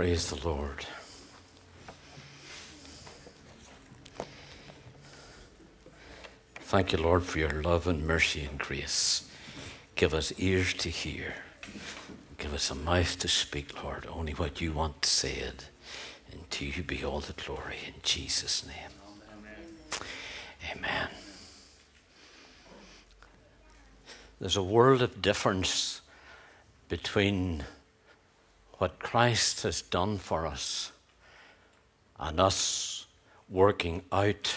Praise the Lord. Thank you, Lord, for your love and mercy and grace. Give us ears to hear. Give us a mouth to speak, Lord, only what you want said. And to you be all the glory in Jesus' name. Amen. Amen. There's a world of difference between Christ has done for us and us working out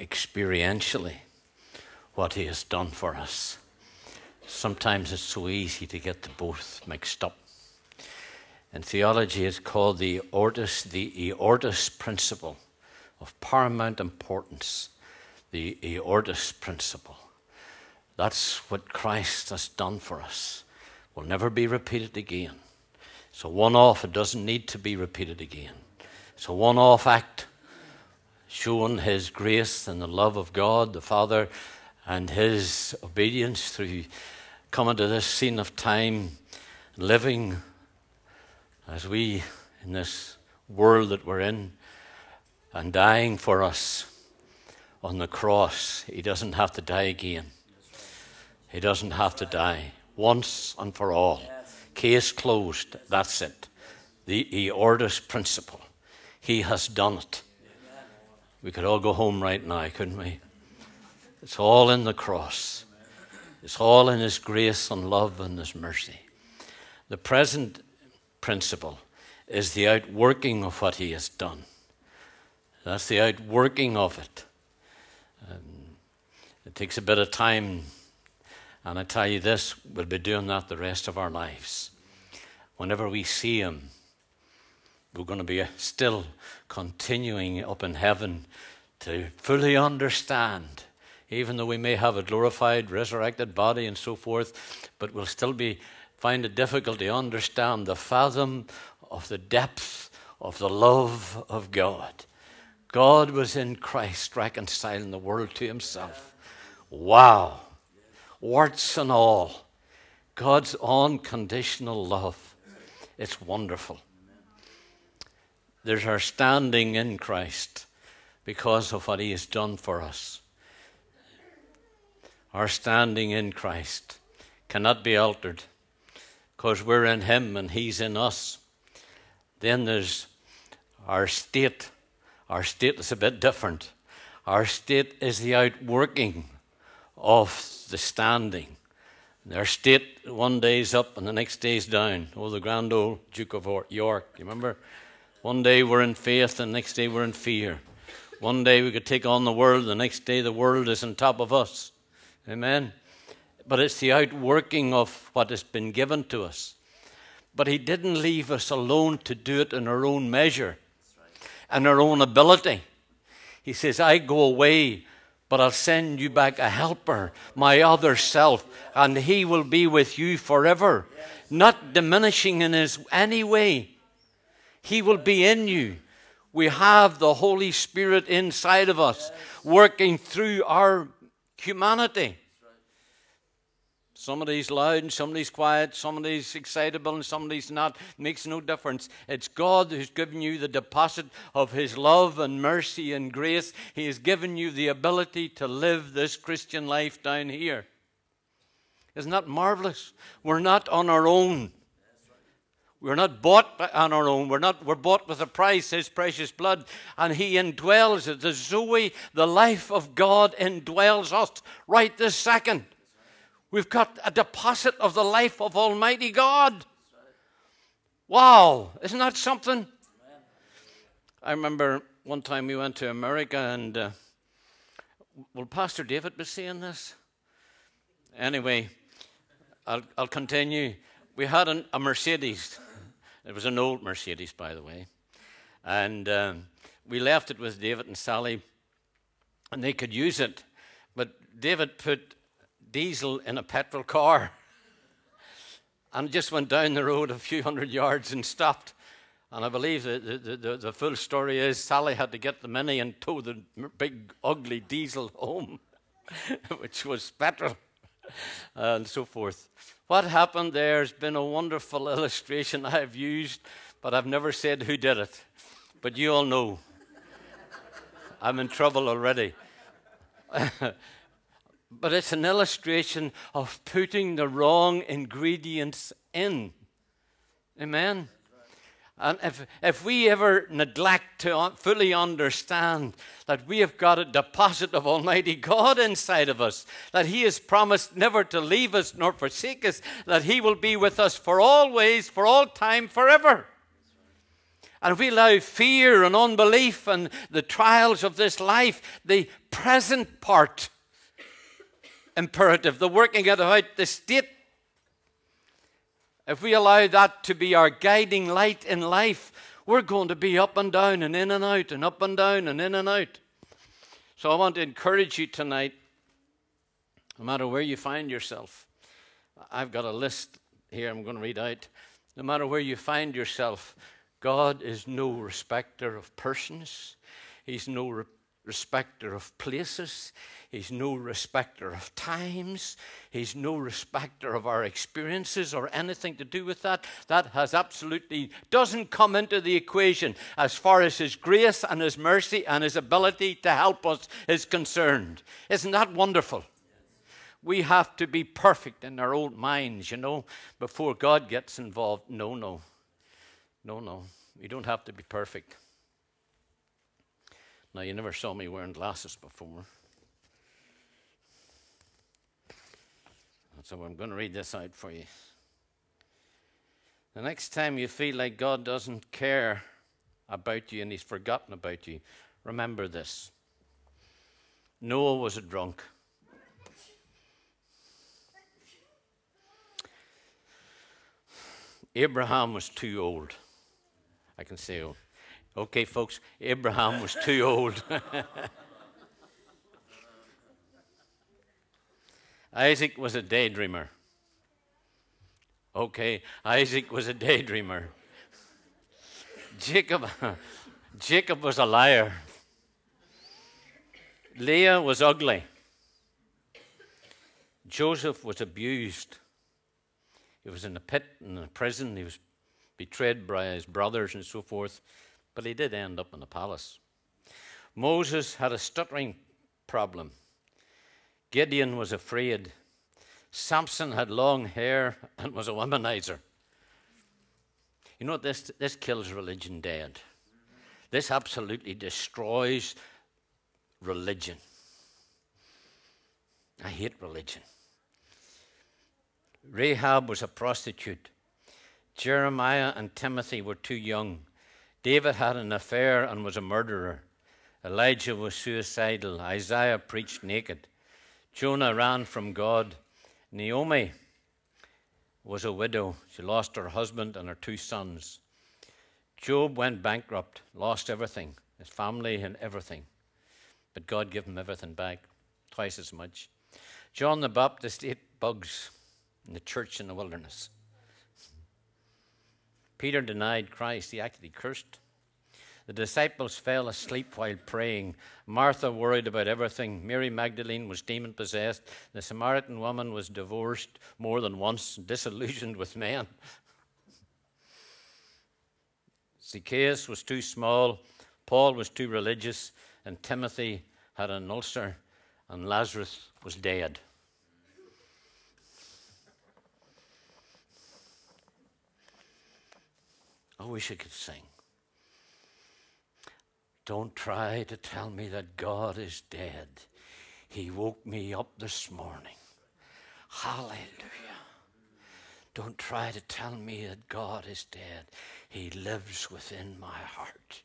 experientially what He has done for us. Sometimes it's so easy to get the both mixed up. In theology, it's called the aorist, the aorist principle of paramount importance. The aorist principle. That's what Christ has done for us. Will never be repeated again. So one off, it doesn't need to be repeated again. It's a one off act showing His grace and the love of God the Father and His obedience through coming to this scene of time, living as we in this world that we're in, and dying for us on the cross. He doesn't have to die again. He doesn't have to die once and for all. Case closed. That's it. The aorist principle. He has done it. We could all go home right now, couldn't we? It's all in the cross. It's all in His grace and love and His mercy. The present principle is the outworking of what He has done. That's the outworking of it. Um, it takes a bit of time and I tell you this, we'll be doing that the rest of our lives. Whenever we see Him, we're going to be still continuing up in heaven to fully understand, even though we may have a glorified, resurrected body and so forth, but we'll still be find it difficult to understand the fathom of the depth of the love of God. God was in Christ reconciling the world to Himself. Wow warts and all. God's unconditional love. It's wonderful. There's our standing in Christ because of what He has done for us. Our standing in Christ cannot be altered because we're in Him and He's in us. Then there's our state. Our state is a bit different. Our state is the outworking of the standing. Their state one day's up and the next day's down. Oh, the grand old Duke of York, you remember? One day we're in faith and the next day we're in fear. One day we could take on the world, the next day the world is on top of us. Amen? But it's the outworking of what has been given to us. But He didn't leave us alone to do it in our own measure and our own ability. He says, I go away but I'll send you back a helper, my other self, and he will be with you forever, not diminishing in his any way. He will be in you. We have the Holy Spirit inside of us, working through our humanity. Somebody's loud and somebody's quiet, somebody's excitable and somebody's not. It Makes no difference. It's God who's given you the deposit of His love and mercy and grace. He has given you the ability to live this Christian life down here. Isn't that marvelous? We're not on our own. We're not bought on our own. We're not. We're bought with a price, His precious blood, and He indwells it. The Zoe, the life of God, indwells us right this second. We've got a deposit of the life of Almighty God. Wow, isn't that something? I remember one time we went to America and, uh, will Pastor David be saying this? Anyway, I'll, I'll continue. We had an, a Mercedes. It was an old Mercedes, by the way. And um, we left it with David and Sally, and they could use it. But David put diesel in a petrol car and just went down the road a few hundred yards and stopped. And I believe the, the, the, the, full story is Sally had to get the mini and tow the big, ugly diesel home, which was petrol. and so forth. What happened there has been a wonderful illustration I've used, but I've never said who did it. But you all know. I'm in trouble already. But it's an illustration of putting the wrong ingredients in. Amen. And if, if we ever neglect to fully understand that we have got a deposit of Almighty God inside of us, that He has promised never to leave us nor forsake us, that He will be with us for always, for all time, forever. And if we allow fear and unbelief and the trials of this life, the present part imperative, the working it out, the state if we allow that to be our guiding light in life, we're going to be up and down and in and out and up and down and in and out. So I want to encourage you tonight, no matter where you find yourself. I've got a list here I'm going to read out. No matter where you find yourself, God is no respecter of persons. He's no respecter of places. He's no respecter of times. He's no respecter of our experiences or anything to do with that. That has absolutely doesn't come into the equation as far as His grace and His mercy and His ability to help us is concerned. Isn't that wonderful? We have to be perfect in our own minds, you know, before God gets involved. No, no. No, no. We don't have to be perfect. Now, you never saw me wearing glasses before. So I'm going to read this out for you. The next time you feel like God doesn't care about you and He's forgotten about you, remember this Noah was a drunk. Abraham was too old. I can say, oh, okay, folks, Abraham was too old. Isaac was a daydreamer. Okay, Isaac was a daydreamer. Jacob, Jacob was a liar. Leah was ugly. Joseph was abused. He was in a pit, in a prison. He was betrayed by his brothers and so forth. But he did end up in the palace. Moses had a stuttering problem. Gideon was afraid. Samson had long hair and was a womanizer. You know, this, this kills religion dead. This absolutely destroys religion. I hate religion. Rahab was a prostitute. Jeremiah and Timothy were too young. David had an affair and was a murderer. Elijah was suicidal. Isaiah preached naked. Jonah ran from God. Naomi was a widow. She lost her husband and her two sons. Job went bankrupt, lost everything, his family and everything. But God gave him everything back, twice as much. John the Baptist ate bugs in the church in the wilderness. Peter denied Christ. He actually cursed the disciples fell asleep while praying. Martha worried about everything. Mary Magdalene was demon possessed. The Samaritan woman was divorced more than once, disillusioned with men. Zacchaeus was too small. Paul was too religious. And Timothy had an ulcer. And Lazarus was dead. I wish I could sing. Don't try to tell me that God is dead. He woke me up this morning. Hallelujah. Don't try to tell me that God is dead. He lives within my heart.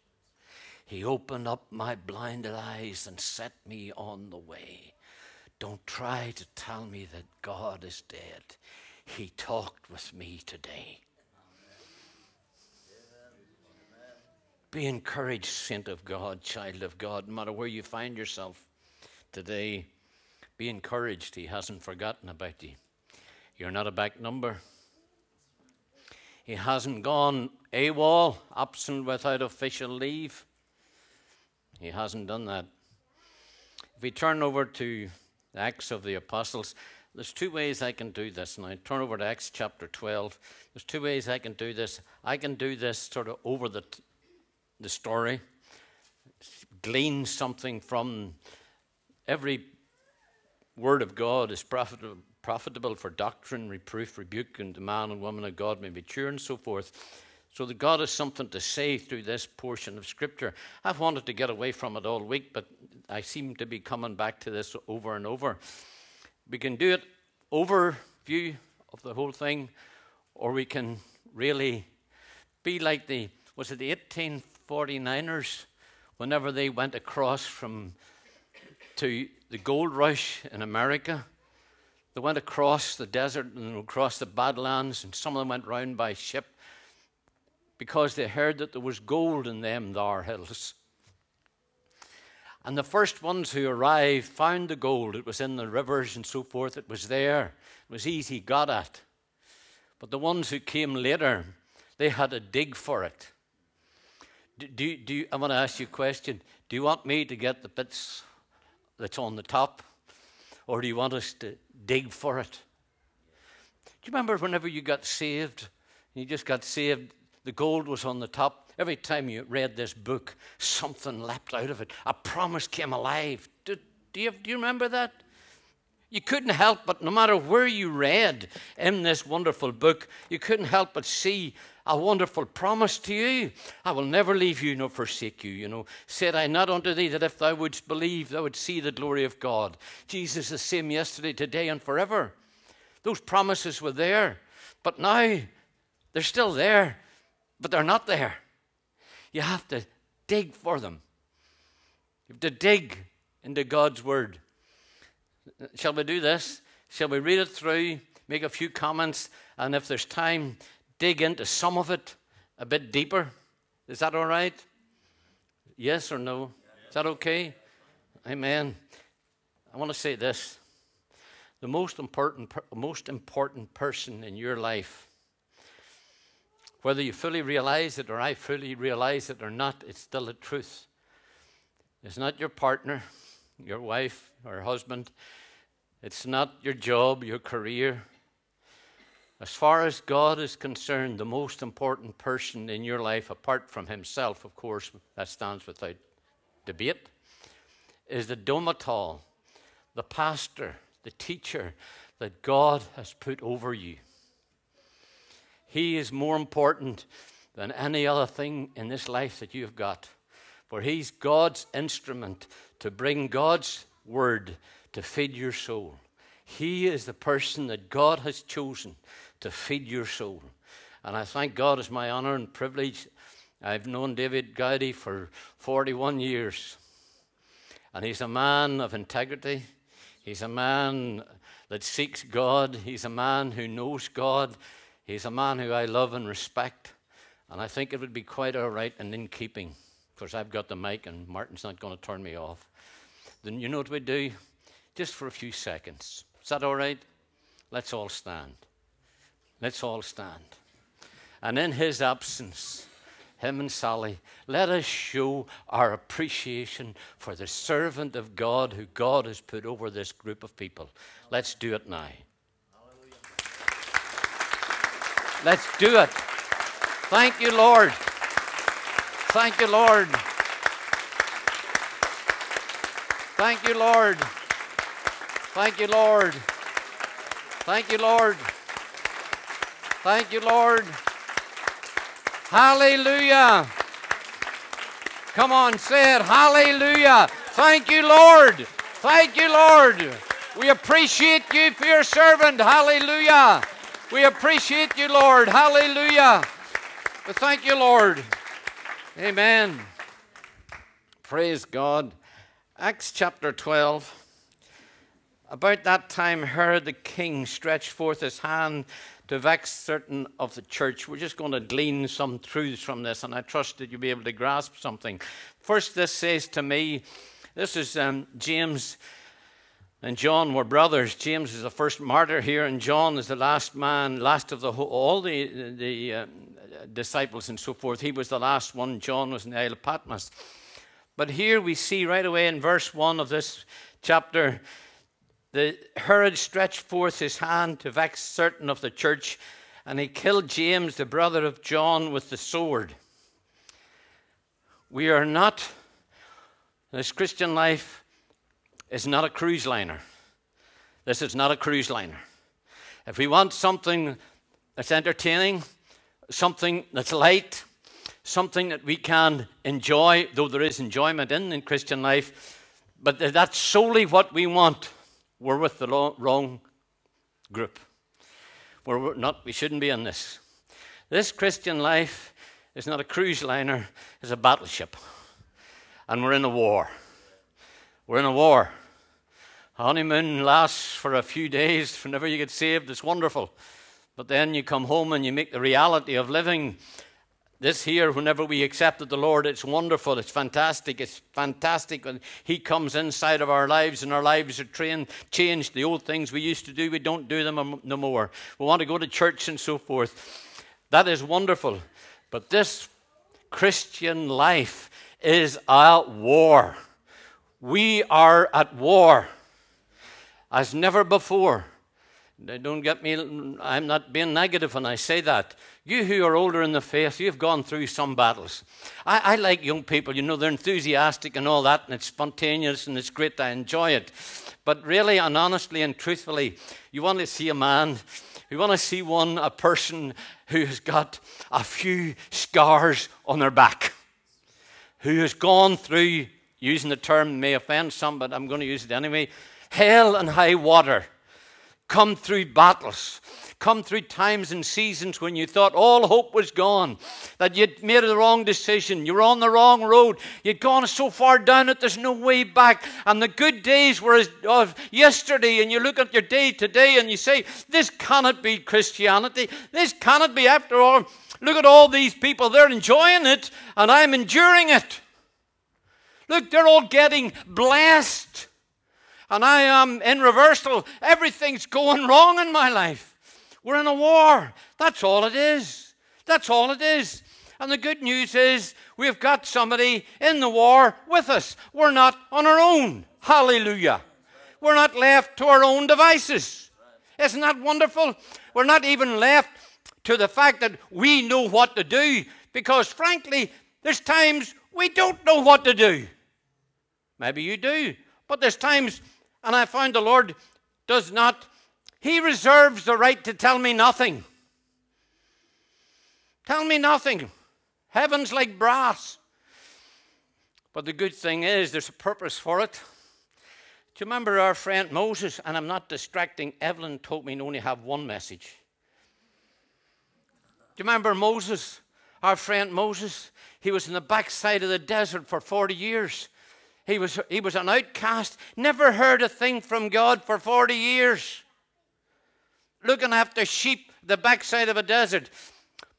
He opened up my blinded eyes and set me on the way. Don't try to tell me that God is dead. He talked with me today. Be encouraged, saint of God, child of God, no matter where you find yourself today. Be encouraged. He hasn't forgotten about you. You're not a back number. He hasn't gone AWOL, absent without official leave. He hasn't done that. If we turn over to Acts of the Apostles, there's two ways I can do this. Now, turn over to Acts chapter 12. There's two ways I can do this. I can do this sort of over the, the story, glean something from every word of God is profitable, profitable for doctrine, reproof, rebuke, and the man and woman of God may be mature and so forth. So that God has something to say through this portion of Scripture. I've wanted to get away from it all week, but I seem to be coming back to this over and over. We can do it overview of the whole thing, or we can really be like the was it the 1849ers whenever they went across from to the gold rush in America. They went across the desert and across the Badlands, and some of them went round by ship because they heard that there was gold in them thar hills. And the first ones who arrived found the gold. It was in the rivers and so forth. It was there. It was easy got at. But the ones who came later, they had to dig for it. Do, do, do I want to ask you a question. Do you want me to get the bits that's on the top? Or do you want us to dig for it? Do you remember whenever you got saved? You just got saved, the gold was on the top. Every time you read this book, something leapt out of it. A promise came alive. Do, do, you, do you remember that? You couldn't help but, no matter where you read in this wonderful book, you couldn't help but see a wonderful promise to you. I will never leave you nor forsake you. You know, said I not unto thee that if thou wouldst believe, thou wouldst see the glory of God. Jesus is the same yesterday, today, and forever. Those promises were there, but now they're still there, but they're not there. You have to dig for them. You have to dig into God's Word. Shall we do this? Shall we read it through, make a few comments, and if there's time, dig into some of it a bit deeper? Is that all right? Yes or no? Is that okay? Amen. I want to say this. The most important, most important person in your life whether you fully realize it or I fully realize it or not, it's still the truth. It's not your partner, your wife or husband. It's not your job, your career. As far as God is concerned, the most important person in your life, apart from Himself, of course, that stands without debate, is the domital, the pastor, the teacher that God has put over you. He is more important than any other thing in this life that you've got. For He's God's instrument to bring God's word to feed your soul. He is the person that God has chosen to feed your soul. And I thank God it's my honor and privilege. I've known David Gowdy for 41 years. And he's a man of integrity. He's a man that seeks God. He's a man who knows God. He's a man who I love and respect, and I think it would be quite all right and in keeping, because I've got the mic and Martin's not going to turn me off. Then you know what we do? Just for a few seconds. Is that all right? Let's all stand. Let's all stand. And in his absence, him and Sally, let us show our appreciation for the servant of God who God has put over this group of people. Let's do it now. Let's do it. Thank you, Lord. Thank you, Lord. Thank you, Lord. Thank you, Lord. Thank you, Lord. Thank you, Lord. Hallelujah. Come on, say it. Hallelujah. Thank you, Lord. Thank you, Lord. We appreciate you for your servant. Hallelujah. We appreciate you, Lord. Hallelujah. But thank you, Lord. Amen. Praise God. Acts chapter 12. About that time, Herod the king stretched forth his hand to vex certain of the church. We're just going to glean some truths from this, and I trust that you'll be able to grasp something. First, this says to me, this is um, James and John were brothers. James is the first martyr here, and John is the last man, last of the whole, all the, the uh, disciples and so forth. He was the last one. John was in the Isle of Patmos. But here we see right away in verse 1 of this chapter the Herod stretched forth his hand to vex certain of the church, and he killed James, the brother of John, with the sword. We are not, this Christian life is not a cruise liner. This is not a cruise liner. If we want something that's entertaining, something that's light, something that we can enjoy, though there is enjoyment in, in Christian life, but that's solely what we want we're with the wrong group. We're not, we shouldn't be in this. This Christian life is not a cruise liner, it's a battleship. And we're in a war. We're in a war. Honeymoon lasts for a few days. Whenever you get saved, it's wonderful. But then you come home and you make the reality of living this here, whenever we accepted the Lord, it's wonderful, it's fantastic, it's fantastic when He comes inside of our lives and our lives are trained, changed. The old things we used to do, we don't do them no more. We want to go to church and so forth. That is wonderful. But this Christian life is a war. We are at war as never before. Don't get me, I'm not being negative when I say that. You who are older in the faith, you've gone through some battles. I, I, like young people, you know, they're enthusiastic and all that, and it's spontaneous and it's great. I enjoy it. But really and honestly and truthfully, you want to see a man, you want to see one, a person who has got a few scars on their back, who has gone through, using the term may offend some, but I'm going to use it anyway, hell and high water come through battles, come through times and seasons when you thought all hope was gone, that you'd made the wrong decision, you were on the wrong road, you'd gone so far down it there's no way back, and the good days were of yesterday, and you look at your day today and you say, This cannot be Christianity, this cannot be after all. Look at all these people, they're enjoying it, and I'm enduring it. Look, they're all getting blessed and I am in reversal. Everything's going wrong in my life. We're in a war. That's all it is. That's all it is. And the good news is we've got somebody in the war with us. We're not on our own. Hallelujah. We're not left to our own devices. Isn't that wonderful? We're not even left to the fact that we know what to do because, frankly, there's times we don't know what to do. Maybe you do, but there's times and I found the Lord does not, He reserves the right to tell me nothing. Tell me nothing. Heaven's like brass. But the good thing is, there's a purpose for it. Do you remember our friend Moses? And I'm not distracting. Evelyn told me to only have one message. Do you remember Moses? Our friend Moses? He was in the backside of the desert for 40 years. He was, he was an outcast, never heard a thing from God for 40 years, looking after sheep, the backside of a desert.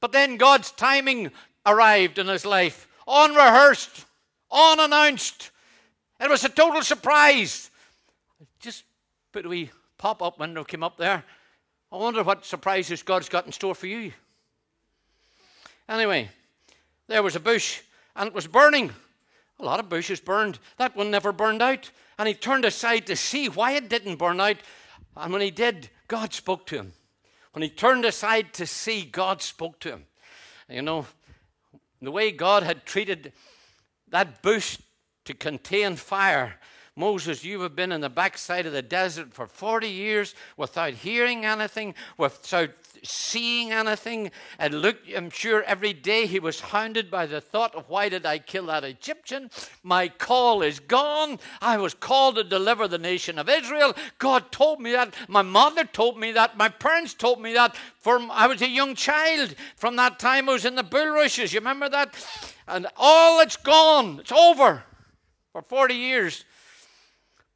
But then God's timing arrived in his life, unrehearsed, unannounced. It was a total surprise. Just put a wee pop up window came up there. I wonder what surprises God's got in store for you. Anyway, there was a bush and it was burning. A lot of bushes burned. That one never burned out. And he turned aside to see why it didn't burn out. And when he did, God spoke to him. When he turned aside to see, God spoke to him. You know, the way God had treated that bush to contain fire Moses, you have been in the backside of the desert for 40 years without hearing anything, without seeing anything. And look, I'm sure every day he was hounded by the thought of why did I kill that Egyptian? My call is gone. I was called to deliver the nation of Israel. God told me that. My mother told me that. My parents told me that. From I was a young child. From that time I was in the bulrushes. You remember that? And all it's gone. It's over for 40 years.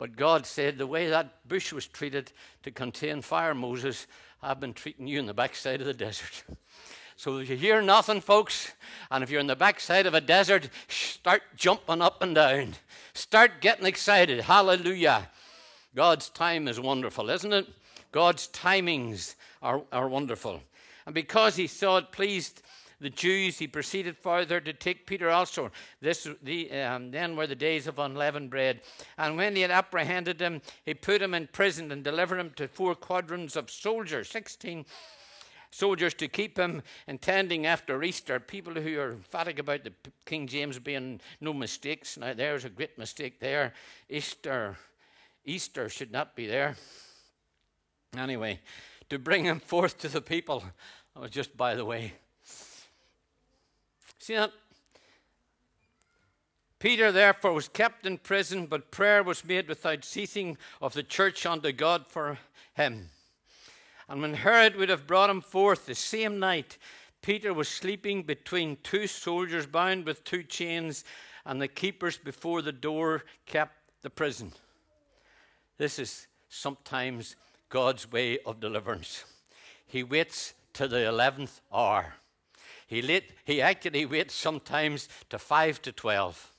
But God said, the way that bush was treated to contain fire, Moses, I've been treating you in the backside of the desert. So if you hear nothing, folks, and if you're in the backside of a desert, start jumping up and down. Start getting excited. Hallelujah. God's time is wonderful, isn't it? God's timings are, are wonderful. And because he saw it pleased the Jews, he proceeded further to take Peter also. This the, um, then were the days of unleavened bread. And when he had apprehended him, he put him in prison and delivered him to four quaternions of soldiers, 16 soldiers to keep him intending after Easter. People who are emphatic about the King James being no mistakes. Now, there's a great mistake there. Easter, Easter should not be there. Anyway, to bring him forth to the people. That was just by the way. See that? Peter therefore was kept in prison, but prayer was made without ceasing of the church unto God for him. And when Herod would have brought him forth the same night, Peter was sleeping between two soldiers bound with two chains, and the keepers before the door kept the prison. This is sometimes God's way of deliverance. He waits to the 11th hour. He, late, he actually waits sometimes to 5 to 12,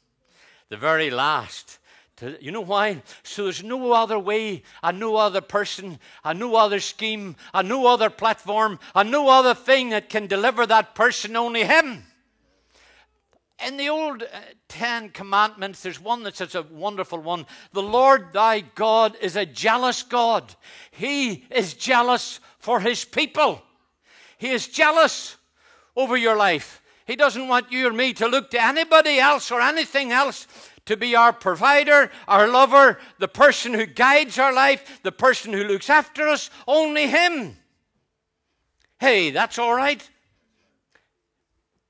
the very last. To, you know why? So there's no other way, and no other person, and no other scheme, and no other platform, and no other thing that can deliver that person, only Him. In the old uh, Ten Commandments, there's one that's such a wonderful one. The Lord thy God is a jealous God. He is jealous for his people. He is jealous over your life. He doesn't want you or me to look to anybody else or anything else to be our provider, our lover, the person who guides our life, the person who looks after us, only Him. Hey, that's all right.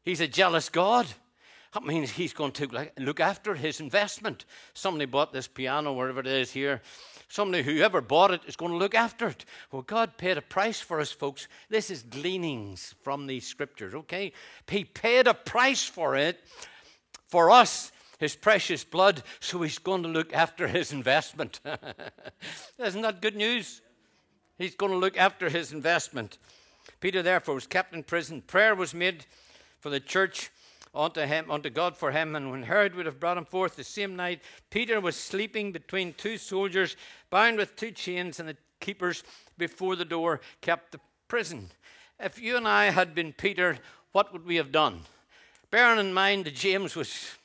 He's a jealous God. That means he's going to look after his investment. Somebody bought this piano, wherever it is here. Somebody, whoever bought it, is going to look after it. Well, God paid a price for us, folks. This is gleanings from these scriptures, okay? He paid a price for it, for us, his precious blood, so he's going to look after his investment. Isn't that good news? He's going to look after his investment. Peter, therefore, was kept in prison. Prayer was made for the church unto him, unto God for him. And when Herod would have brought him forth the same night, Peter was sleeping between two soldiers, bound with two chains, and the keepers before the door kept the prison. If you and I had been Peter, what would we have done? Bearing in mind that James was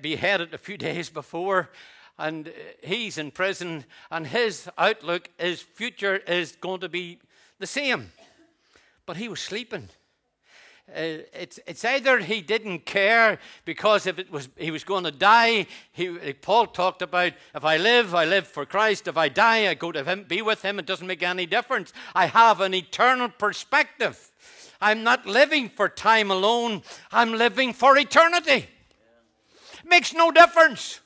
beheaded a few days before, and he's in prison, and his outlook, his future is going to be the same. But he was sleeping. Uh, it's, it's either he didn't care because if it was he was going to die. He, Paul talked about if I live, I live for Christ. If I die, I go to him, be with him. It doesn't make any difference. I have an eternal perspective. I'm not living for time alone. I'm living for eternity. Makes no difference.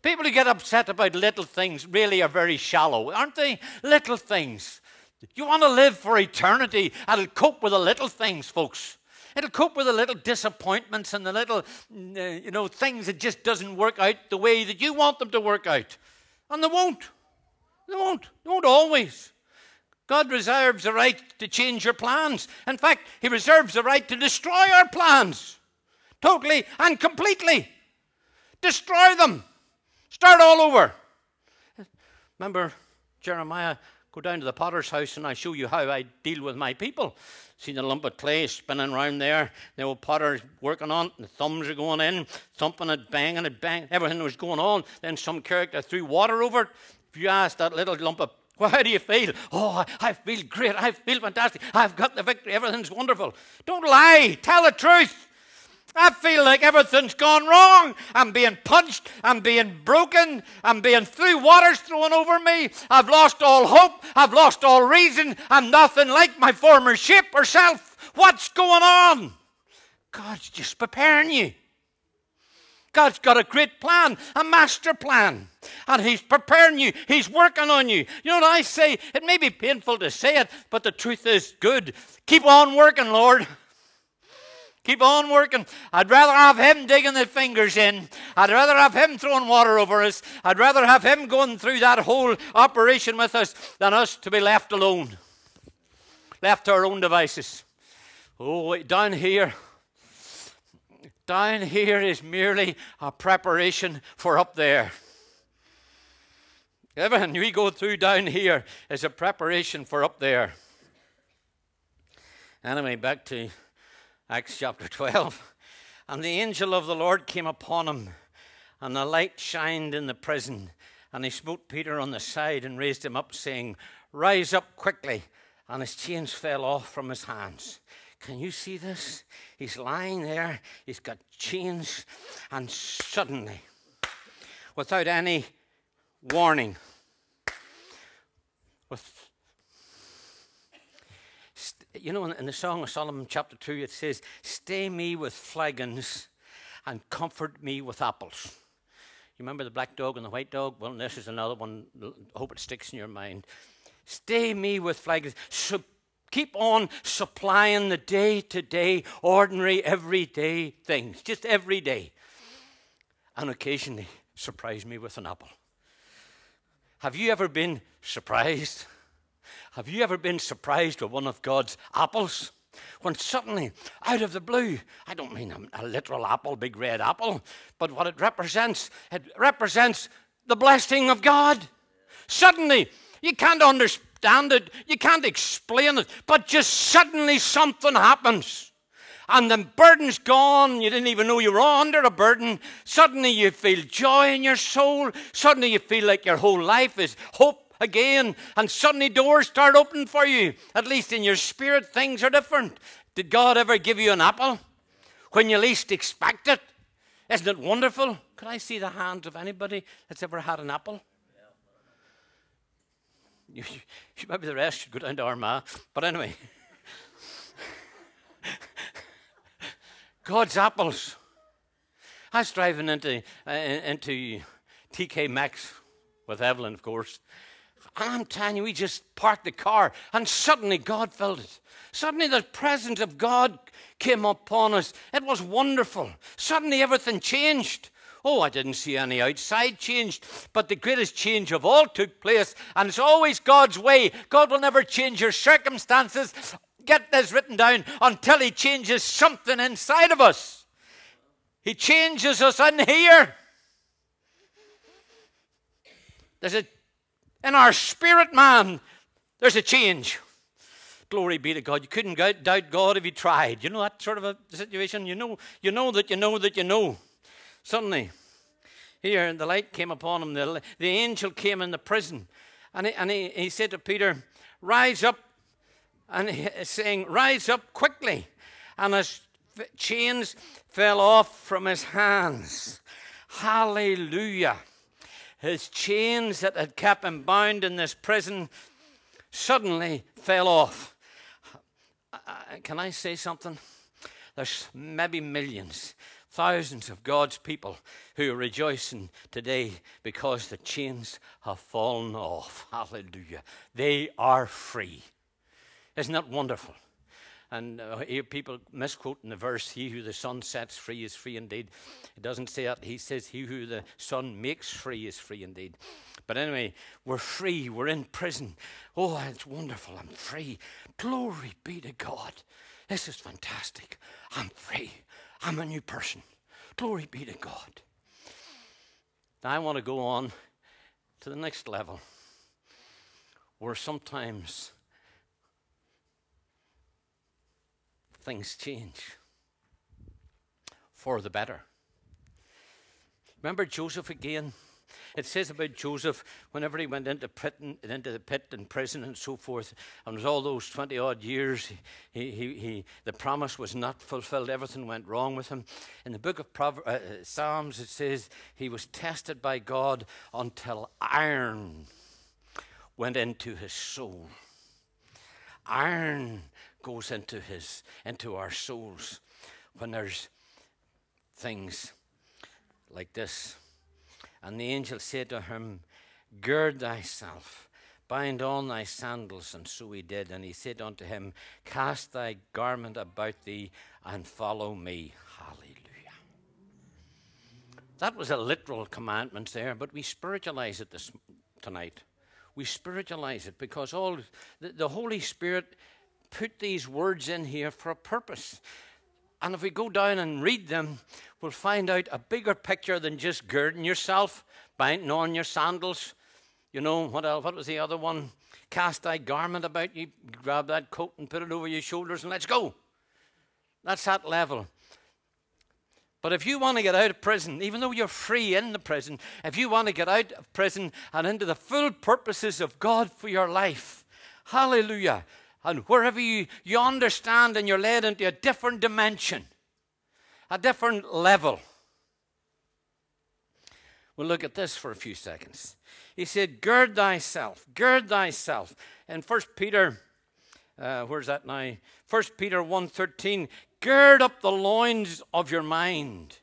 People who get upset about little things really are very shallow, aren't they? Little things. You want to live for eternity, it'll cope with the little things, folks. It'll cope with the little disappointments and the little, uh, you know, things that just doesn't work out the way that you want them to work out. And they won't. They won't. They won't always. God reserves the right to change your plans. In fact, He reserves the right to destroy our plans totally and completely. Destroy them. Start all over. Remember Jeremiah Go down to the potter's house and I show you how I deal with my people. See the lump of clay spinning around there. The old potter's working on it. The thumbs are going in, thumping it, banging it, bang. Everything was going on. Then some character threw water over it. If you ask that little lump of well, how do you feel? Oh, I feel great. I feel fantastic. I've got the victory. Everything's wonderful. Don't lie. Tell the truth. I feel like everything's gone wrong. I'm being punched. I'm being broken. I'm being through waters thrown over me. I've lost all hope. I've lost all reason. I'm nothing like my former shape or self. What's going on? God's just preparing you. God's got a great plan, a master plan. And He's preparing you. He's working on you. You know what I say? It may be painful to say it, but the truth is good. Keep on working, Lord. Keep on working. I'd rather have him digging the fingers in. I'd rather have him throwing water over us. I'd rather have him going through that whole operation with us than us to be left alone, left to our own devices. Oh, wait, down here, down here is merely a preparation for up there. Everything we go through down here is a preparation for up there. Anyway, back to Acts chapter 12. And the angel of the Lord came upon him, and a light shined in the prison. And he smote Peter on the side and raised him up, saying, Rise up quickly. And his chains fell off from his hands. Can you see this? He's lying there, he's got chains, and suddenly, without any warning, with you know, in the Song of Solomon, chapter 2, it says, Stay me with flagons and comfort me with apples. You remember the black dog and the white dog? Well, this is another one. Hope it sticks in your mind. Stay me with flagons. Keep on supplying the day to day, ordinary, everyday things, just every day. And occasionally surprise me with an apple. Have you ever been surprised? Have you ever been surprised with one of God's apples? When suddenly, out of the blue, I don't mean a, a literal apple, big red apple, but what it represents, it represents the blessing of God. Suddenly, you can't understand it, you can't explain it, but just suddenly something happens. And the burden's gone. You didn't even know you were under a burden. Suddenly you feel joy in your soul. Suddenly you feel like your whole life is hope again, and suddenly doors start opening for you. At least in your spirit, things are different. Did God ever give you an apple when you least expect it? Isn't it wonderful? Could I see the hands of anybody that's ever had an apple? You, you, maybe the rest should go down to Armagh. But anyway, God's apples. I was driving into, uh, into TK Maxx with Evelyn, of course, and I'm telling you, we just parked the car, and suddenly God filled it. Suddenly the presence of God came upon us. It was wonderful. Suddenly everything changed. Oh, I didn't see any outside changed, but the greatest change of all took place, and it's always God's way. God will never change your circumstances. Get this written down until He changes something inside of us. He changes us in here. There's a in our spirit man, there's a change. Glory be to God. You couldn't doubt God if you tried. You know that sort of a situation? You know, you know that you know that you know. Suddenly, here the light came upon him. The, the angel came in the prison. And he, and he, he said to Peter, Rise up. And he, saying, Rise up quickly. And his chains fell off from his hands. Hallelujah his chains that had kept him bound in this prison suddenly fell off. Uh, can I say something? There's maybe millions, thousands of God's people who are rejoicing today because the chains have fallen off. Hallelujah. They are free. Isn't that wonderful? And uh, here people misquoting the verse, He who the Son sets free is free indeed. It doesn't say that. He says, He who the Son makes free is free indeed. But anyway, we're free. We're in prison. Oh, it's wonderful. I'm free. Glory be to God. This is fantastic. I'm free. I'm a new person. Glory be to God. Now, I want to go on to the next level where sometimes things change for the better. Remember Joseph again? It says about Joseph, whenever he went into, pit and, into the pit and prison and so forth, and was all those 20 odd years, he, he, he, the promise was not fulfilled. Everything went wrong with him. In the book of Proverbs, uh, uh, Psalms, it says he was tested by God until iron went into his soul. Iron goes into his into our souls when there's things like this. And the angel said to him, Gird thyself, bind on thy sandals. And so he did. And he said unto him, Cast thy garment about thee and follow me. Hallelujah. That was a literal commandment there, but we spiritualize it this tonight. We spiritualize it because all the, the Holy Spirit put these words in here for a purpose. And if we go down and read them, we'll find out a bigger picture than just girding yourself, binding on your sandals. You know, what, else, what was the other one? Cast thy garment about you, grab that coat and put it over your shoulders, and let's go. That's that level. But if you want to get out of prison, even though you're free in the prison, if you want to get out of prison and into the full purposes of God for your life, hallelujah. And wherever you, you understand and you're led into a different dimension, a different level. We'll look at this for a few seconds. He said, Gird thyself, gird thyself. And First Peter, uh, where's that now? First Peter 1.13, gird up the loins of your mind.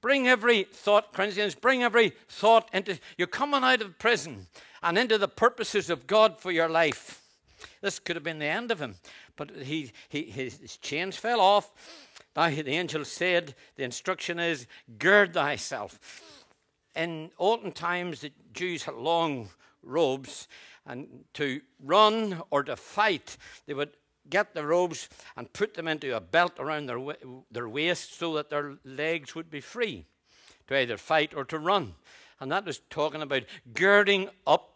Bring every thought, Corinthians, bring every thought into, you're coming out of prison and into the purposes of God for your life. This could have been the end of him, but he, he, his chains fell off. Now the angel said, the instruction is, gird thyself in olden times, the Jews had long robes, and to run or to fight, they would get the robes and put them into a belt around their, their waist so that their legs would be free to either fight or to run. And that was talking about girding up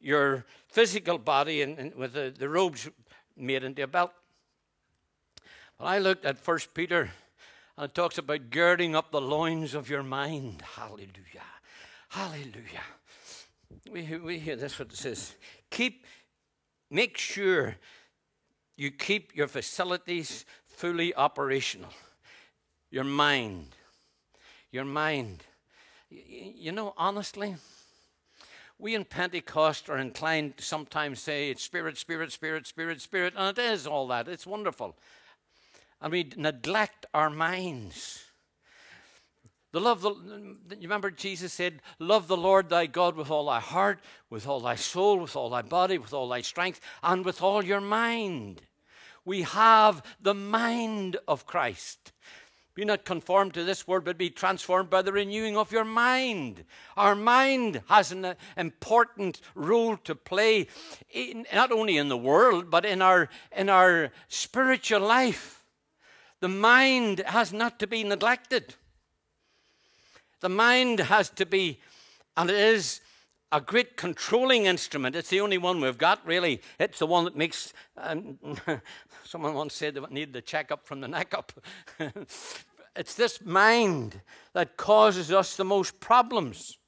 your physical body and, and with the, the robes made into a belt. Well, I looked at First Peter and it talks about girding up the loins of your mind. Hallelujah. Hallelujah. We, we hear this what it says. Keep, make sure you keep your facilities fully operational. Your mind. Your mind. You know, honestly, we in Pentecost are inclined to sometimes say it's spirit, spirit, spirit, spirit, spirit, and it is all that. It's wonderful. And we neglect our minds. The love, the, you remember Jesus said, Love the Lord thy God with all thy heart, with all thy soul, with all thy body, with all thy strength, and with all your mind. We have the mind of Christ. Be not conformed to this world, but be transformed by the renewing of your mind. Our mind has an important role to play, in, not only in the world, but in our, in our spiritual life. The mind has not to be neglected. The mind has to be, and it is a great controlling instrument. It's the only one we've got, really. It's the one that makes. Um, someone once said they need the checkup from the neck up. it's this mind that causes us the most problems.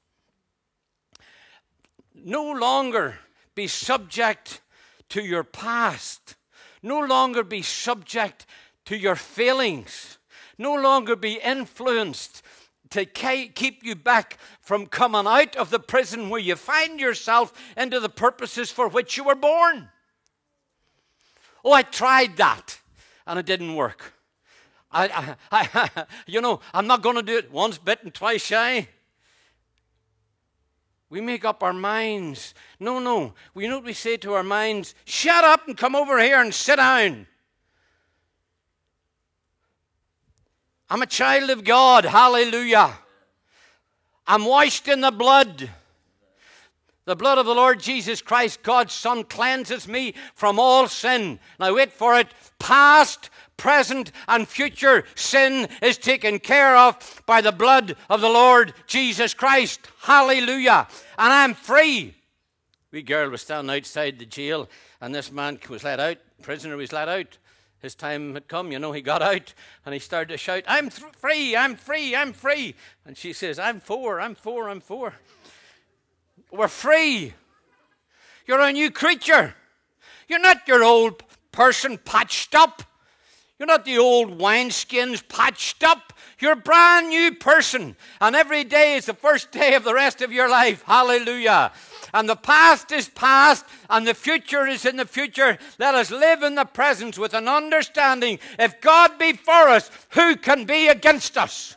No longer be subject to your past. No longer be subject to your failings. No longer be influenced to keep you back from coming out of the prison where you find yourself into the purposes for which you were born. Oh, I tried that and it didn't work. I, I, I you know, I'm not going to do it once bitten, twice shy. We make up our minds. No, no. We know what we say to our minds shut up and come over here and sit down. I'm a child of God. Hallelujah. I'm washed in the blood. The blood of the Lord Jesus Christ, God's Son, cleanses me from all sin. Now, wait for it. Past, present, and future sin is taken care of by the blood of the Lord Jesus Christ. Hallelujah. And I'm free. We girl was standing outside the jail, and this man was let out. Prisoner was let out his time had come. You know, he got out and he started to shout, I'm th- free, I'm free, I'm free. And she says, I'm four, I'm four, I'm four. We're free. You're a new creature. You're not your old person patched up. You're not the old wineskins patched up. You're a brand new person. And every day is the first day of the rest of your life. Hallelujah and the past is past, and the future is in the future. Let us live in the present with an understanding if God be for us, who can be against us?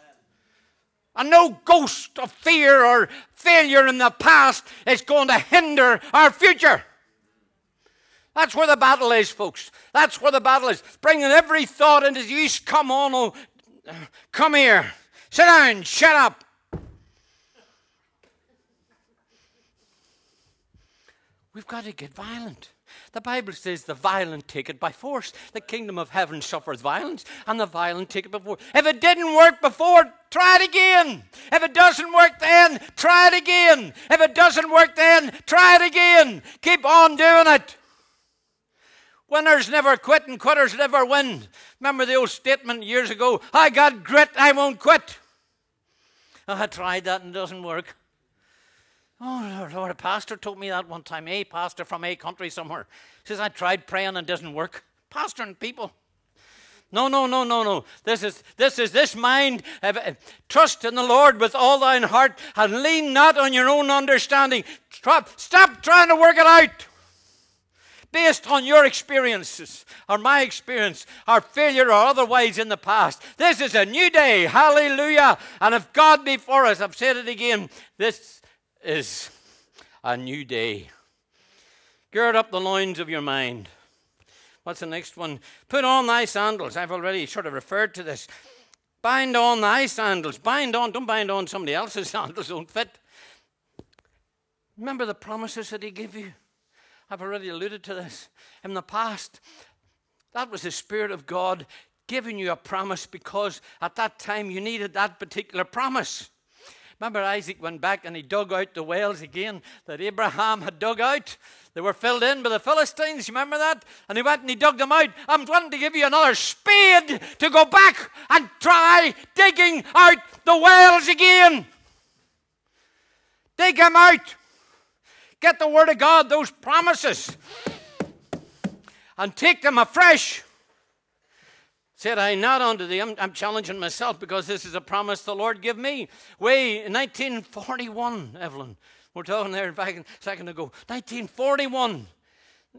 And no ghost of fear or failure in the past is going to hinder our future. That's where the battle is, folks. That's where the battle is. Bringing every thought into use. Come on, oh, come here. Sit down, shut up. We've got to get violent. The Bible says the violent take it by force. The kingdom of heaven suffers violence, and the violent take it by force. If it didn't work before, try it again. If it doesn't work then, try it again. If it doesn't work then, try it again. Keep on doing it. Winners never quit and quitters never win. Remember the old statement years ago I got grit, I won't quit. I tried that and it doesn't work. Lord, a pastor told me that one time. A pastor from a country somewhere says, I tried praying and it doesn't work. Pastoring people. No, no, no, no, no. This is this is this mind. Uh, trust in the Lord with all thine heart and lean not on your own understanding. Stop, stop trying to work it out based on your experiences or my experience or failure or otherwise in the past. This is a new day. Hallelujah. And if God be for us, I've said it again, this is a new day. Gird up the loins of your mind. What's the next one? Put on thy sandals. I've already sort of referred to this. Bind on thy sandals. Bind on, don't bind on somebody else's sandals, don't fit. Remember the promises that he gave you? I've already alluded to this. In the past, that was the Spirit of God giving you a promise because at that time you needed that particular promise. Remember, Isaac went back and he dug out the wells again that Abraham had dug out. They were filled in by the Philistines. You remember that? And he went and he dug them out. I'm wanting to give you another spade to go back and try digging out the wells again. Dig them out. Get the Word of God, those promises, and take them afresh. Said I not unto thee, I'm, I'm challenging myself because this is a promise the Lord give me. Way in 1941, Evelyn, we're talking there back a second ago, 1941.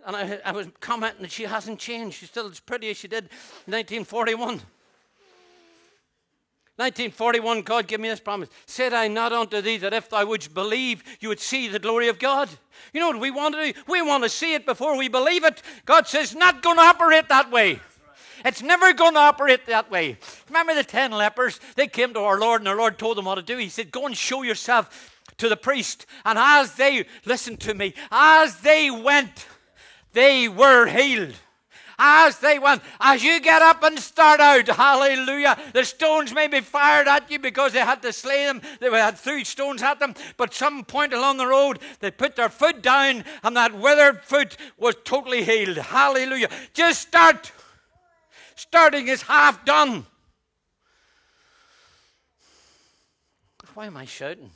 And I, I was commenting that she hasn't changed. She's still as pretty as she did in 1941. 1941, God gave me this promise. Said I not unto thee that if thou wouldst believe, you would see the glory of God? You know what we want to do? We want to see it before we believe it. God says, not going to operate that way. It's never going to operate that way. Remember the ten lepers? They came to our Lord, and our Lord told them what to do. He said, Go and show yourself to the priest. And as they, listened to me, as they went, they were healed as they went. As you get up and start out, hallelujah, the stones may be fired at you because they had to slay them. They had three stones at them, but some point along the road, they put their foot down and that withered foot was totally healed. Hallelujah. Just start. Starting is half done. Why am I shouting?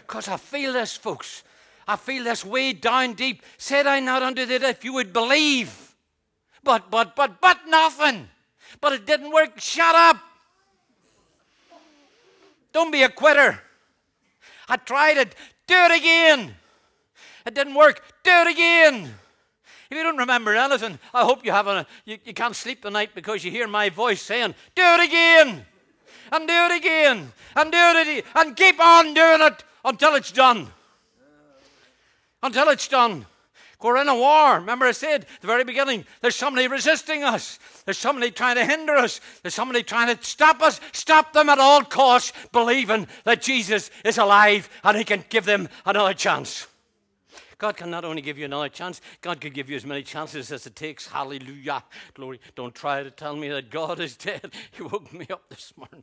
Because I feel this, folks. I feel this way down deep. Said I not unto thee if you would believe, but, but, but, but nothing. But it didn't work. Shut up. Don't be a quitter. I tried it. Do it again. It didn't work. Do it again. If you don't remember anything, I hope you haven't. You, you can't sleep the night because you hear my voice saying, "Do it again, and do it again, and do it and keep on doing it until it's done. Until it's done." We're in a war. Remember, I said at the very beginning there's somebody resisting us, there's somebody trying to hinder us, there's somebody trying to stop us. Stop them at all costs, believing that Jesus is alive and He can give them another chance. God can not only give you another chance, God can give you as many chances as it takes. Hallelujah. Glory. Don't try to tell me that God is dead. He woke me up this morning.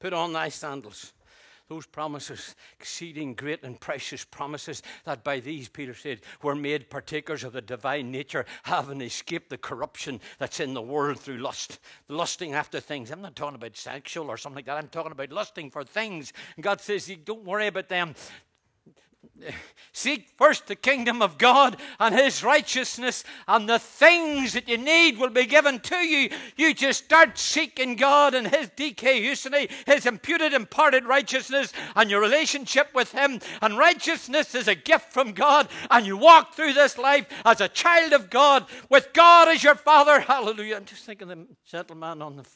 Put on thy sandals those promises, exceeding great and precious promises, that by these, Peter said, were made partakers of the divine nature, having escaped the corruption that's in the world through lust, lusting after things. I'm not talking about sexual or something like that. I'm talking about lusting for things. And God says, don't worry about them. Seek first the kingdom of God and His righteousness, and the things that you need will be given to you. You just start seeking God and His dikaiosune, His imputed, imparted righteousness, and your relationship with Him. And righteousness is a gift from God, and you walk through this life as a child of God, with God as your Father. Hallelujah. I'm just thinking the gentleman on the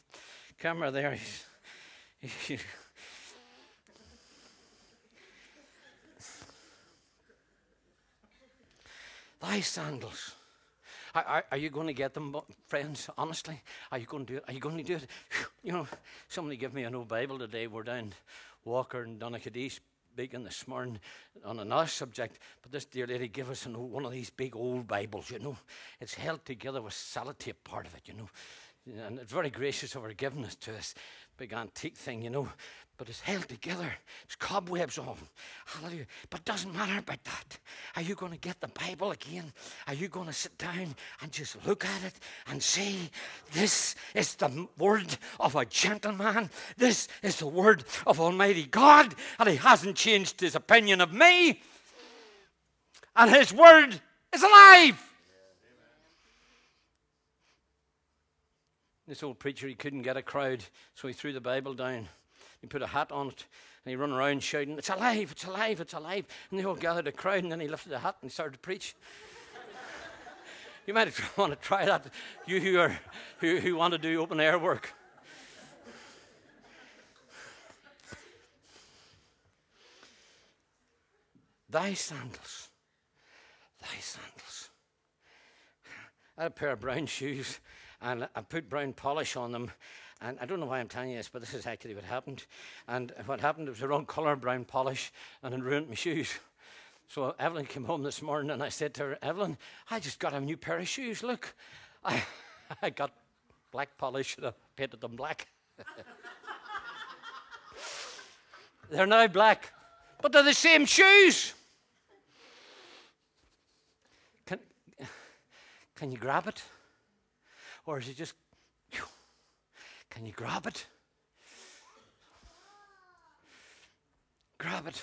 camera there. He's, thy sandals. Are, are, you going to get them, friends? Honestly, are you going to do it? Are you going to do it? You know, somebody give me an old Bible today. We're down Walker and Donaghadee speaking this morning on another subject. But this dear lady gave us an old, one of these big old Bibles. You know, it's held together with sellotape part of it. You know, and it's very gracious of her giving us to us. big antique thing, you know, but it's held together. It's cobwebs on. Hallelujah. But it doesn't matter about that. Are you going to get the Bible again? Are you going to sit down and just look at it and say, This is the word of a gentleman. This is the word of Almighty God. And He hasn't changed His opinion of me. And His word is alive. This old preacher, he couldn't get a crowd, so he threw the Bible down. He put a hat on it, and he run around shouting, It's alive, it's alive, it's alive. And they all gathered a crowd, and then he lifted the hat and he started to preach. you might want to try that, you who, are, who, who want to do open air work. Thy sandals, thy sandals. I had a pair of brown shoes and I put brown polish on them. And I don't know why I'm telling you this, but this is actually what happened. And what happened, was the wrong colour brown polish, and it ruined my shoes. So Evelyn came home this morning, and I said to her, Evelyn, I just got a new pair of shoes. Look, I, I got black polish, and I painted them black. they're now black, but they're the same shoes. Can, can you grab it? Or is it just, can you grab it? Grab it.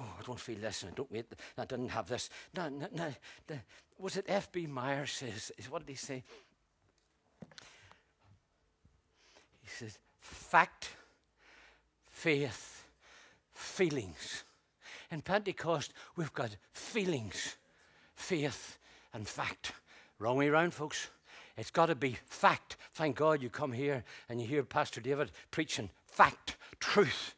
Oh, I don't feel this, I don't wait. I didn't have this. No, no, no. Was it F.B. Meyer says? What did he say? He says, fact, faith, feelings. In Pentecost, we've got feelings, faith, and fact. Wrong way around, folks. It's got to be fact. Thank God you come here and you hear Pastor David preaching fact, truth.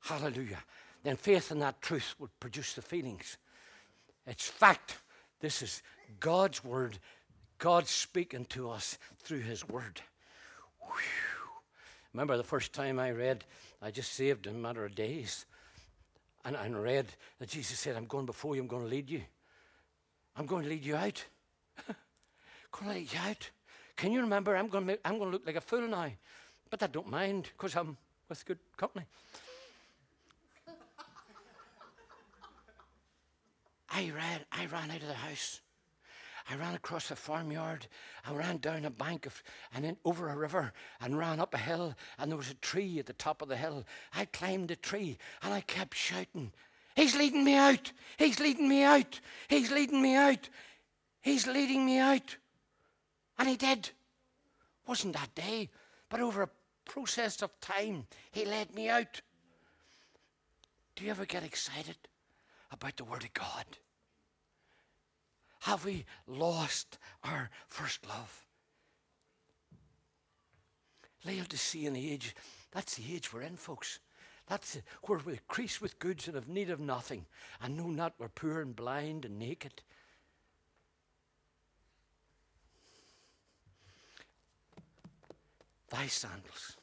Hallelujah. Then faith in that truth will produce the feelings. It's fact. This is God's word. God speaking to us through his word. Whew. Remember the first time I read, I just saved in a matter of days. And I read that Jesus said, I'm going before you, I'm going to lead you. I'm going to lead you out. You out. Can you remember? I'm going, to I'm going to look like a fool now. But I don't mind because I'm with good company. I ran, I ran out of the house. I ran across the farmyard. I ran down a bank of, and then over a river and ran up a hill. And there was a tree at the top of the hill. I climbed the tree and I kept shouting, He's leading me out. He's leading me out. He's leading me out. He's leading me out. And he did. Wasn't that day, but over a process of time, he led me out. Do you ever get excited about the Word of God? Have we lost our first love? Laodicean age, that's the age we're in, folks. That's where we increase with goods and have need of nothing, and know not we're poor and blind and naked. Thy sandals.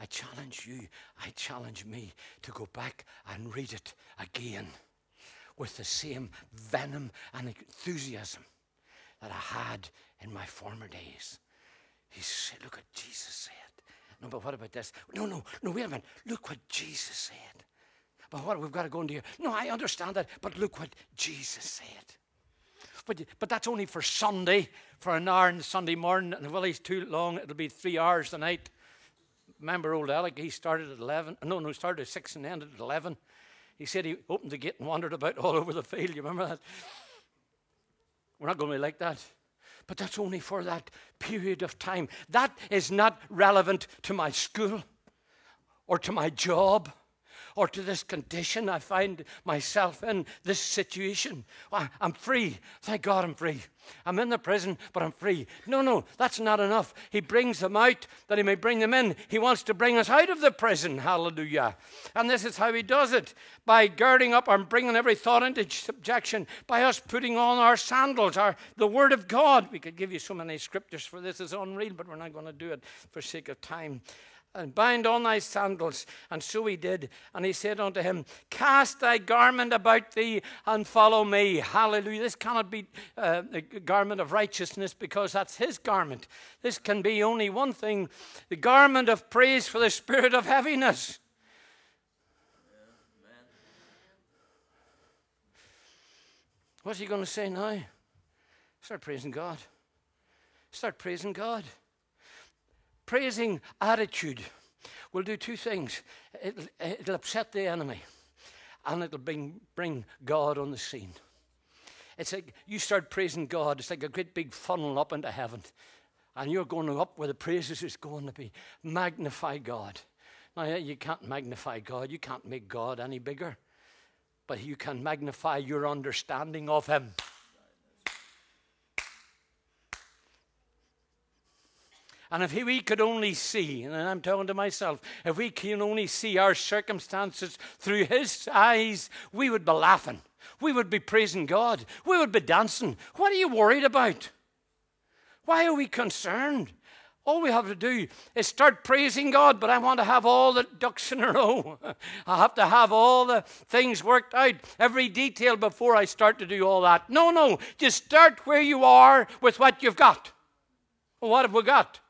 I challenge you, I challenge me to go back and read it again with the same venom and enthusiasm that I had in my former days. He said, Look what Jesus said. No, but what about this? No, no, no, wait a minute. Look what Jesus said. But what we've got to go into here. No, I understand that, but look what Jesus said. But, but that's only for Sunday, for an hour on Sunday morning. And well, he's too long, it'll be three hours tonight. Remember old Alec, he started at 11. No, no, he started at 6 and ended at 11. He said he opened the gate and wandered about all over the field. You remember that? We're not going to be like that. But that's only for that period of time. That is not relevant to my school or to my job or to this condition I find myself in, this situation. I'm free. Thank God I'm free. I'm in the prison, but I'm free. No, no, that's not enough. He brings them out that he may bring them in. He wants to bring us out of the prison. Hallelujah. And this is how he does it by girding up and bringing every thought into subjection, by us putting on our sandals, our, the Word of God. We could give you so many scriptures for this. It's unreal, but we're not going to do it for sake of time. And bind on thy sandals. And so he did. And he said unto him, Cast thy garment about thee and follow me. Hallelujah. This cannot be uh, a garment of righteousness because that's his garment. This can be only one thing the garment of praise for the spirit of heaviness. What's he going to say now? Start praising God. Start praising God praising attitude will do two things it'll, it'll upset the enemy and it'll bring, bring God on the scene. It's like you start praising God, it's like a great big funnel up into heaven. And you're going up where the praises is going to be. Magnify God. Now, you can't magnify God, you can't make God any bigger, but you can magnify your understanding of Him. And if we could only see, and I'm talking to myself, if we can only see our circumstances through His eyes, we would be laughing. We would be praising God. We would be dancing. What are you worried about? Why are we concerned? All we have to do is start praising God, but I want to have all the ducks in a row. I have to have all the things worked out, every detail before I start to do all that. No, no, just start where you are with what you've got. Well, what have we got?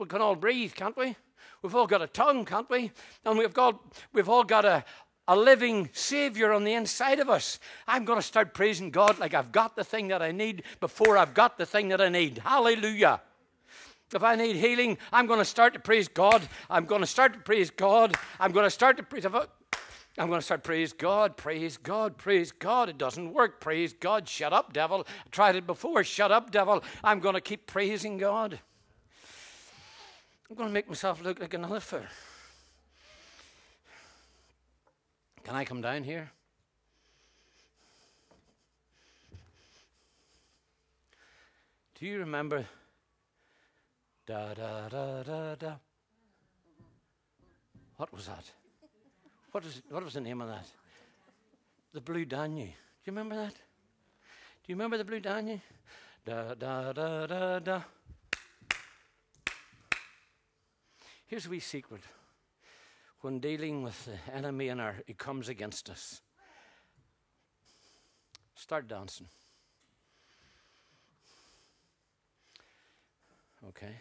We can all breathe, can't we? We've all got a tongue, can't we? And we've got, we've all got a, a living Savior on the inside of us. I'm going to start praising God like I've got the thing that I need before I've got the thing that I need. Hallelujah. If I need healing, I'm going to start to praise God. I'm going to start to praise God. I'm going to start to praise. I'm going to start praise God, praise God, praise God. It doesn't work. Praise God. Shut up, devil. I tried it before. Shut up, devil. I'm going to keep praising God. I'm going to make myself look like another fool. Can I come down here? Do you remember? Da da da da da. What was that? What was, what was the name of that? The Blue Danube. Do you remember that? Do you remember the Blue Danube? Da da da da da. Here's a wee secret. When dealing with the enemy and our, he comes against us, start dancing. Okay?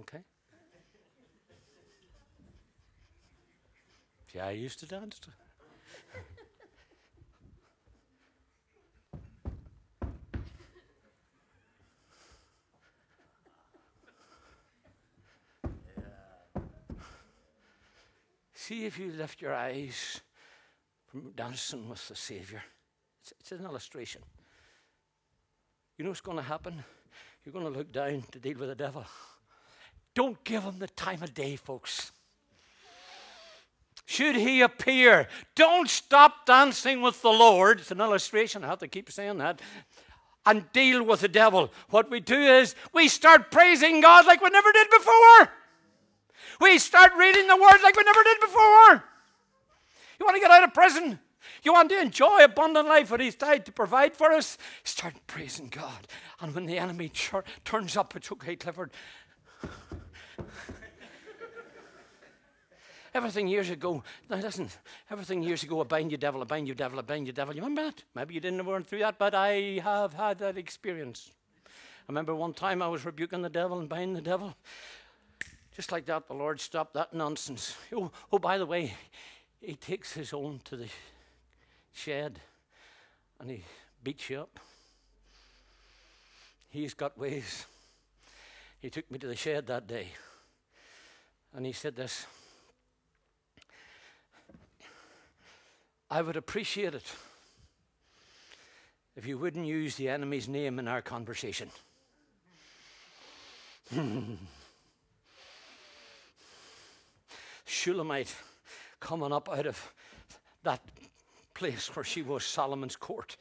Okay? Yeah, I used to dance. See if you lift your eyes from dancing with the Savior. It's, it's an illustration. You know what's going to happen? You're going to look down to deal with the devil. Don't give him the time of day, folks. Should he appear, don't stop dancing with the Lord. It's an illustration. I have to keep saying that. And deal with the devil. What we do is we start praising God like we never did before. We start reading the Word like we never did before. You want to get out of prison? You want to enjoy abundant life what He's died to provide for us? Start praising God. And when the enemy turns up, it's okay, Clifford. Everything years ago, now listen, everything years ago, I bind you, devil, I bind you, devil, I bind you, devil. You remember that? Maybe you didn't run through that, but I have had that experience. I remember one time I was rebuking the devil and binding the devil. Just like that, the Lord stopped that nonsense. Oh, oh, by the way, he takes his own to the shed and he beats you up. He's got ways. He took me to the shed that day and he said this I would appreciate it if you wouldn't use the enemy's name in our conversation. Shulamite coming up out of that place where she was, Solomon's court,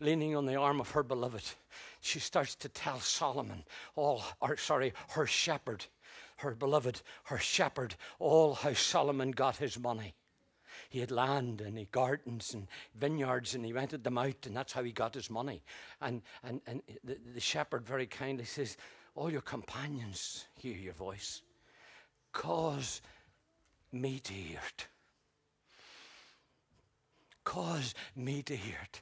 leaning on the arm of her beloved. She starts to tell Solomon, all, or sorry, her shepherd, her beloved, her shepherd, all how Solomon got his money. he had land and he gardens and vineyards and he rented them out and that's how he got his money. And, and, and the, the shepherd very kindly says, All your companions hear your voice. Cause me to hear it. Cause me to hear it.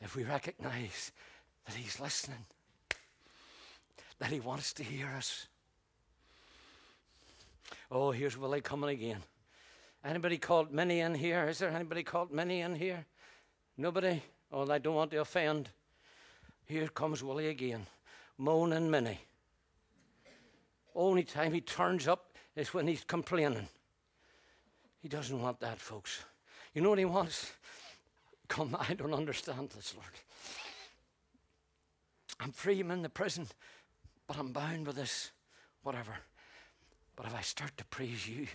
If we recognize that he's listening, that he wants to hear us. Oh, here's Willie coming again. Anybody called Minnie in here? Is there anybody called Minnie in here? Nobody? Oh, I don't want to offend. Here comes Willie again, moaning Minnie. Only time he turns up is when he's complaining. He doesn't want that, folks. You know what he wants? Come, I don't understand this, Lord. I'm free, I'm in the prison, but I'm bound with this, whatever. But if I start to praise you,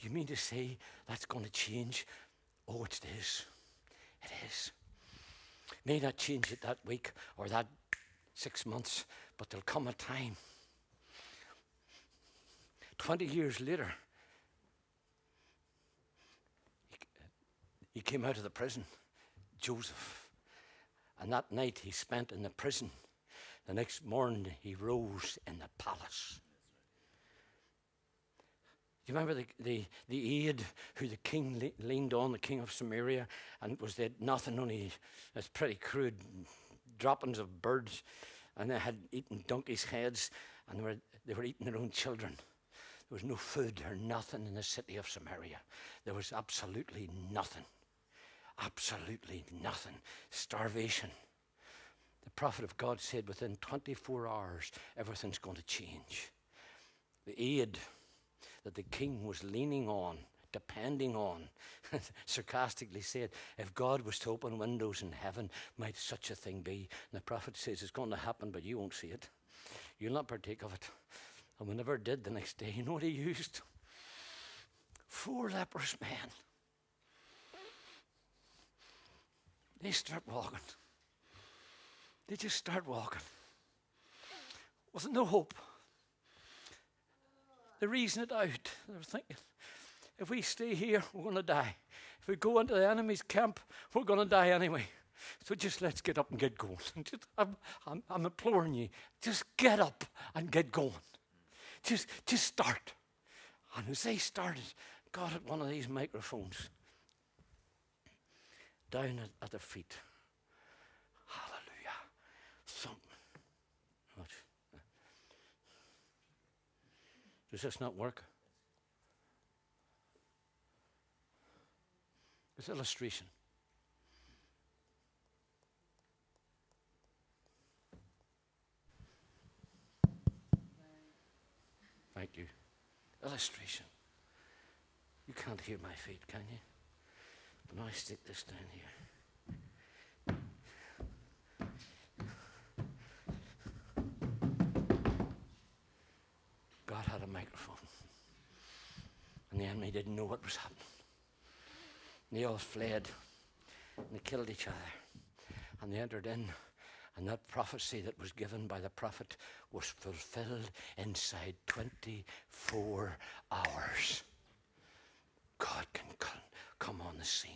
you mean to say that's going to change? Oh, it is. It is. May not change it that week or that six months, but there'll come a time. 20 years later, he came out of the prison, Joseph. And that night he spent in the prison. The next morning he rose in the palace. Do you remember the, the, the aide who the king le- leaned on, the king of Samaria, and was had nothing only, it's pretty crude, droppings of birds, and they had eaten donkeys' heads, and they were, they were eating their own children. There was no food or nothing in the city of Samaria. There was absolutely nothing. Absolutely nothing. Starvation. The prophet of God said within 24 hours, everything's going to change. The aid that the king was leaning on, depending on, sarcastically said, If God was to open windows in heaven, might such a thing be? And the prophet says, It's going to happen, but you won't see it. You'll not partake of it. And we never did the next day. You know what he used? Four leprous men. They start walking. They just start walking. Wasn't no hope. They reason it out. They were thinking, if we stay here, we're going to die. If we go into the enemy's camp, we're going to die anyway. So just let's get up and get going. I'm, I'm, I'm imploring you, just get up and get going. Just, just start. And as they started, got had one of these microphones down at, at their feet. Hallelujah. Thump. Does this not work? This illustration. Thank you. Illustration. You can't hear my feet, can you? But now I stick this down here. God had a microphone. And the enemy didn't know what was happening. And they all fled and they killed each other. And they entered in. And that prophecy that was given by the prophet was fulfilled inside 24 hours. God can come on the scene.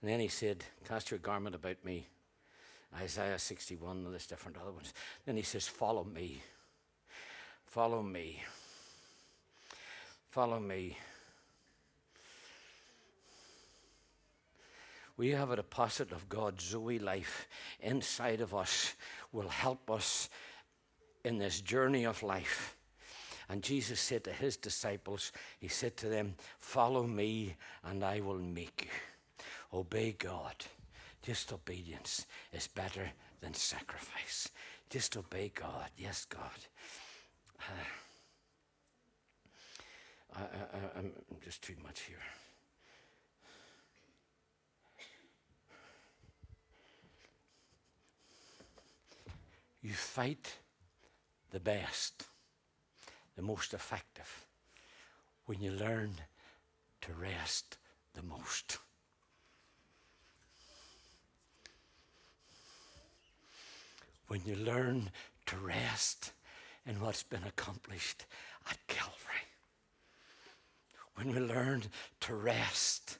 And then he said, Cast your garment about me. Isaiah 61 and there's different other ones. Then he says, Follow me. Follow me. Follow me. We have a deposit of God's Zoe life inside of us, will help us in this journey of life. And Jesus said to his disciples, He said to them, Follow me, and I will make you. Obey God. Just obedience is better than sacrifice. Just obey God. Yes, God. I, I, I'm just too much here. You fight the best, the most effective, when you learn to rest the most. When you learn to rest in what's been accomplished at Calvary. When we learn to rest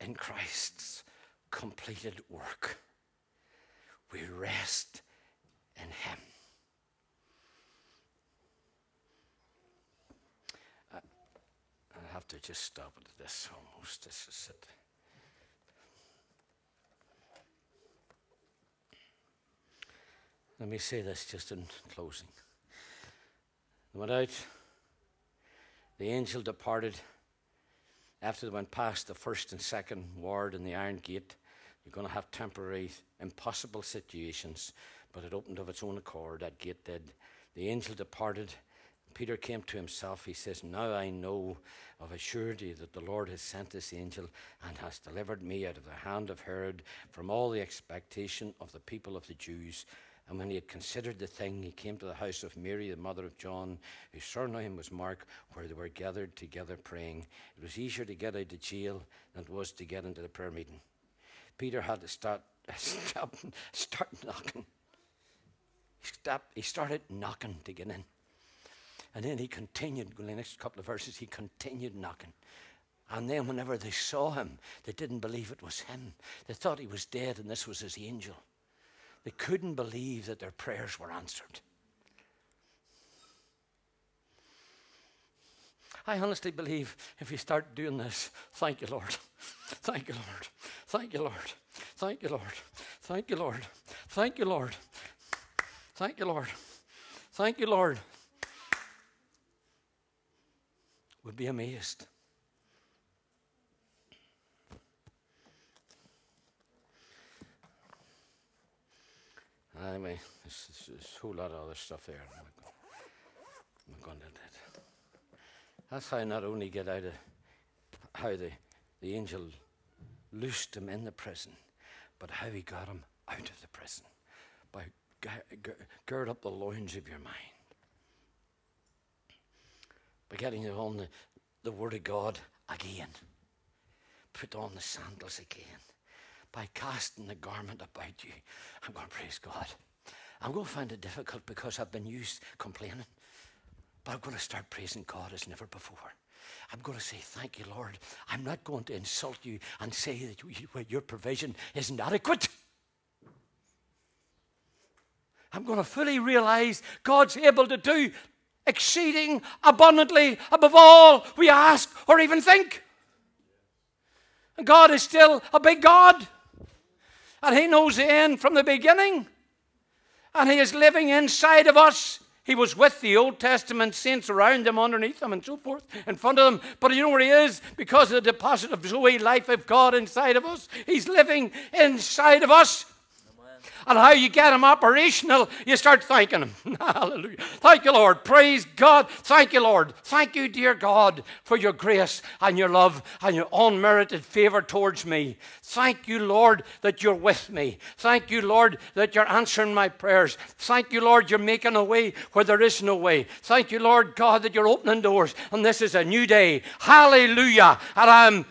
in Christ's completed work, we rest in Him. I, I have to just stop at this almost. This is it. Let me say this just in closing. They went out, the angel departed after they went past the first and second ward and the iron gate. You're going to have temporary, impossible situations, but it opened of its own accord. That gate did. The angel departed. Peter came to himself. He says, Now I know of a surety that the Lord has sent this angel and has delivered me out of the hand of Herod from all the expectation of the people of the Jews and when he had considered the thing, he came to the house of Mary, the mother of John, whose surname was Mark, where they were gathered together praying. It was easier to get out of jail than it was to get into the prayer meeting. Peter had to start, stop, start knocking. He, stopped, he started knocking to get in. And then he continued, in the next couple of verses, he continued knocking. And then, whenever they saw him, they didn't believe it was him. They thought he was dead and this was his angel. They couldn't believe that their prayers were answered. I honestly believe if you start doing this, thank you, Lord. Thank you, Lord. Thank you, Lord. Thank you, Lord. Thank you, Lord. Thank you, Lord. Thank you, Lord. Thank you, Lord. Would be amazed. Anyway, there's, there's a whole lot of other stuff there. I'm not going to that. That's how I not only get out of how the, the angel loosed him in the prison, but how he got him out of the prison by gird up the loins of your mind. By getting on the, the Word of God again. Put on the sandals again by casting the garment about you. I'm going to praise God. I'm going to find it difficult because I've been used complaining. But I'm going to start praising God as never before. I'm going to say, Thank you, Lord. I'm not going to insult you and say that your provision isn't adequate. I'm going to fully realize God's able to do exceeding abundantly above all we ask or even think. And God is still a big God. And He knows the end from the beginning. And He is living inside of us. He was with the Old Testament saints around them, underneath them, and so forth, in front of them. But you know where He is? Because of the deposit of Zoe life of God inside of us. He's living inside of us and how you get them operational, you start thanking Him. Hallelujah. Thank you, Lord. Praise God. Thank you, Lord. Thank you, dear God, for your grace and your love and your unmerited favor towards me. Thank you, Lord, that you're with me. Thank you, Lord, that you're answering my prayers. Thank you, Lord, you're making a way where there is no way. Thank you, Lord God, that you're opening doors and this is a new day. Hallelujah. And I'm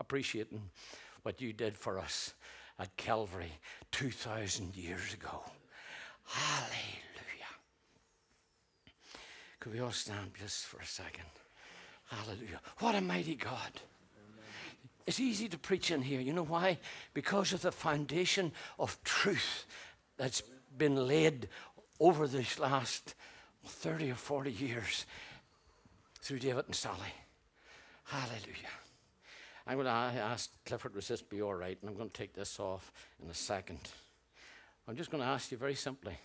appreciating what you did for us at Calvary 2,000 years ago. Hallelujah. Could we all stand just for a second? Hallelujah. What a mighty God. It's easy to preach in here. You know why? Because of the foundation of truth that's been laid over these last 30 or 40 years through David and Sally. Hallelujah. I'm going to ask Clifford, was this be all right? And I'm going to take this off in a second. I'm just going to ask you very simply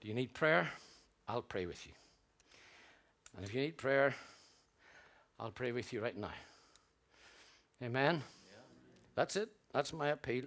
do you need prayer? I'll pray with you. And if you need prayer, I'll pray with you right now. Amen? Yeah. That's it. That's my appeal.